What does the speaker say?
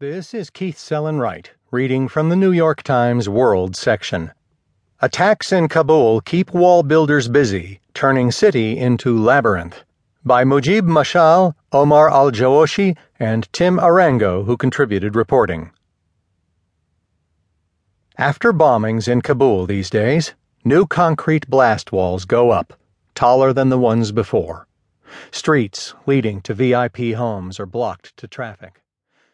This is Keith Sellon-Wright reading from the New York Times World section. Attacks in Kabul keep wall builders busy, turning city into labyrinth. By Mujib Mashal, Omar Al Jawoshy, and Tim Arango, who contributed reporting. After bombings in Kabul these days, new concrete blast walls go up, taller than the ones before. Streets leading to VIP homes are blocked to traffic.